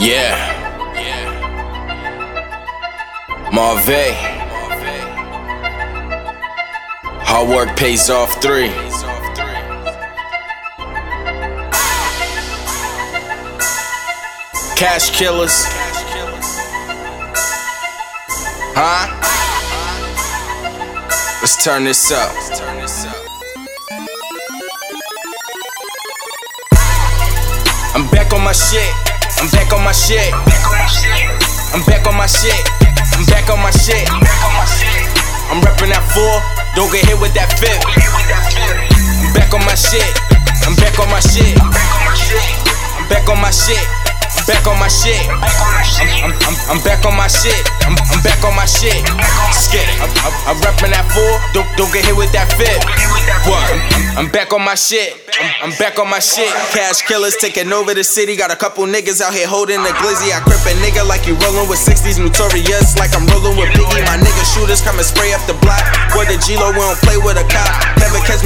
Yeah. Marv'e. Hard work pays off three. Cash killers. Huh? Let's turn this up. I'm back on my shit. I'm back on my shit. I'm back on my shit. I'm back on my shit. I'm reppin' that four. Don't get hit with that fifth. I'm back on my shit. I'm back on my shit. I'm back on my shit. I'm back on my shit. I'm, I'm, I'm, I'm back on my shit. Back on my shit. Skit. I'm, reppin' that four. Don't, don't get hit with that fifth. What? I'm, I'm, back on my shit. I'm, I'm back on my shit. Cash killers taking over the city. Got a couple niggas out here holding the glizzy. I grip a nigga like you rollin' with 60s notorious. Like I'm rollin' with Biggie. My nigga shooters come and spray up the block. Where the G-Lo, we don't play with a cop. Never catch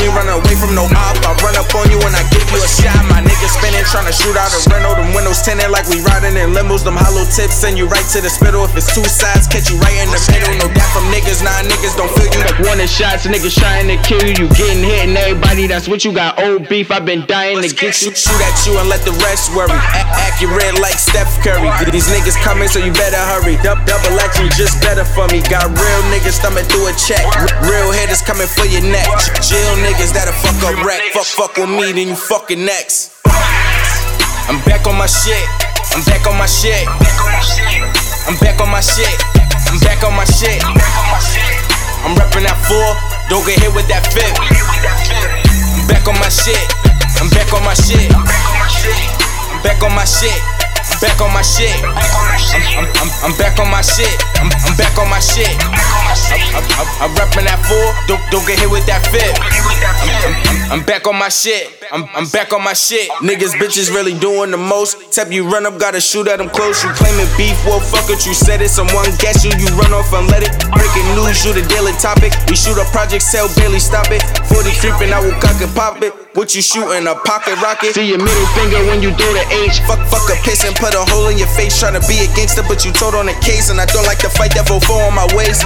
nigga spinning, trying to shoot out a rental. Them windows tinted like we riding in limos. Them hollow tips send you right to the spittle. If it's two sides, catch you right in the middle. No doubt from niggas, nah niggas don't feel you. Like wanting shots, niggas trying to kill you. You getting hit and everybody that's what you got. Old beef, I've been dying to get you. Shoot, at you and let the rest worry. A- accurate like Steph Curry. These niggas coming, so you better hurry. Dub- double action, just better for me. Got real niggas thumbing through a check. R- real hitters coming for your neck. Jail niggas that'll fuck up wreck. Fuck, fuck with me, then you fucking next. I'm back on my shit. I'm back on my shit. I'm back on my shit. I'm back on my shit. I'm reppin' that four. Don't get hit with that fifth. I'm back on my shit. I'm back on my shit. I'm back on my shit. I'm back on my shit. I'm, I'm, I'm back on my shit. I'm, I'm back on my shit. I'm, I'm, I'm, I'm reppin' that four. Don't, don't get hit with that fifth. I'm, back on my shit. I'm, I'm back on my shit. Niggas, bitches really doing the most. Tap you run up, gotta shoot at them close. You claiming beef, well, fuck it, you said it. Someone guess you, you run off and let it. Breaking news, you the daily topic. We shoot a project, sell, barely stop it. 40 creeping, I will cock and pop it. What you shooting, a pocket rocket? See your middle finger when you do the H. Fuck, fuck a piss and put a hole in your face. Trying to be a gangster, but you told on the case. And I don't like to fight that 4 on my waist.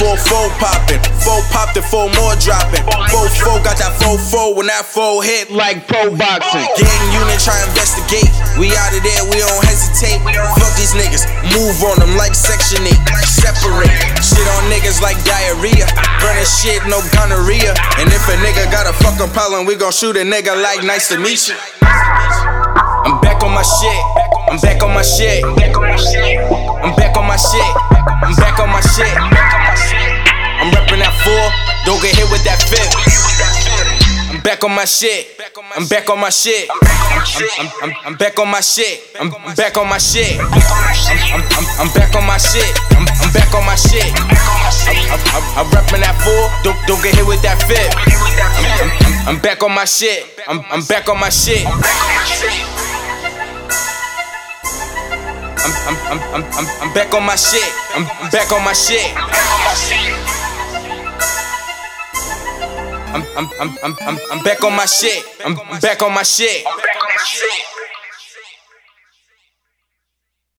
4 4 popping. 4 popped and 4 more dropping. 4 4 got that 4 4 when that 4 hit. Like pro boxing. Gang unit, try investigate. We out of there, we don't hesitate. Fuck these niggas, move on them like Section 8. Separate. Shit on niggas like diarrhea. Burning shit, no gonorrhea. And if a nigga got a fucking problem, we gon' shoot a nigga like nice to meet you. I'm back on my shit. I'm back on my shit. I'm back on my shit. I'm back on my shit. I'm reppin' that four. Don't get hit with that fifth. I'm back on my shit. I'm back on my shit. I'm, I'm, I'm, back on my shit. I'm, I'm back on my shit. I'm, I'm, I'm, back on my shit. I'm, I'm back on my shit. I'm, I'm, I'm, I'm reppin' that four. Don't, don't get hit with that fifth. I'm, I'm, I'm, back on my shit. I'm, I'm back on my shit. I'm, I'm, I'm, I'm, I'm, I'm back on my shit. I'm, I'm back on my shit. I'm, I'm, I'm, I'm, I'm, back on my shit. I'm, I'm back on my shit.